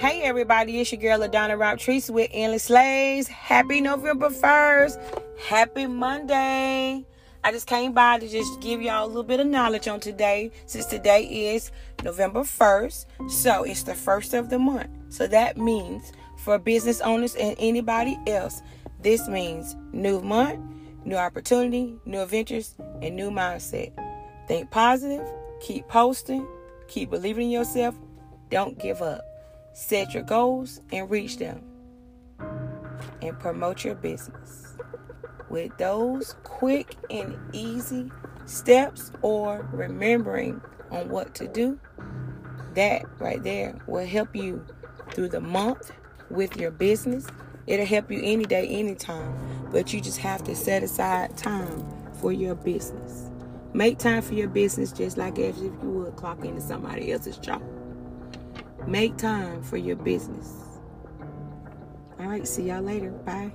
Hey everybody, it's your girl Adana Route with Endless Slaves. Happy November 1st. Happy Monday. I just came by to just give y'all a little bit of knowledge on today since today is November 1st. So it's the first of the month. So that means for business owners and anybody else, this means new month, new opportunity, new adventures, and new mindset. Think positive, keep posting, keep believing in yourself, don't give up. Set your goals and reach them. And promote your business. With those quick and easy steps or remembering on what to do, that right there will help you through the month with your business. It'll help you any day, anytime. But you just have to set aside time for your business. Make time for your business just like as if you would clock into somebody else's job. Make time for your business. All right, see y'all later. Bye.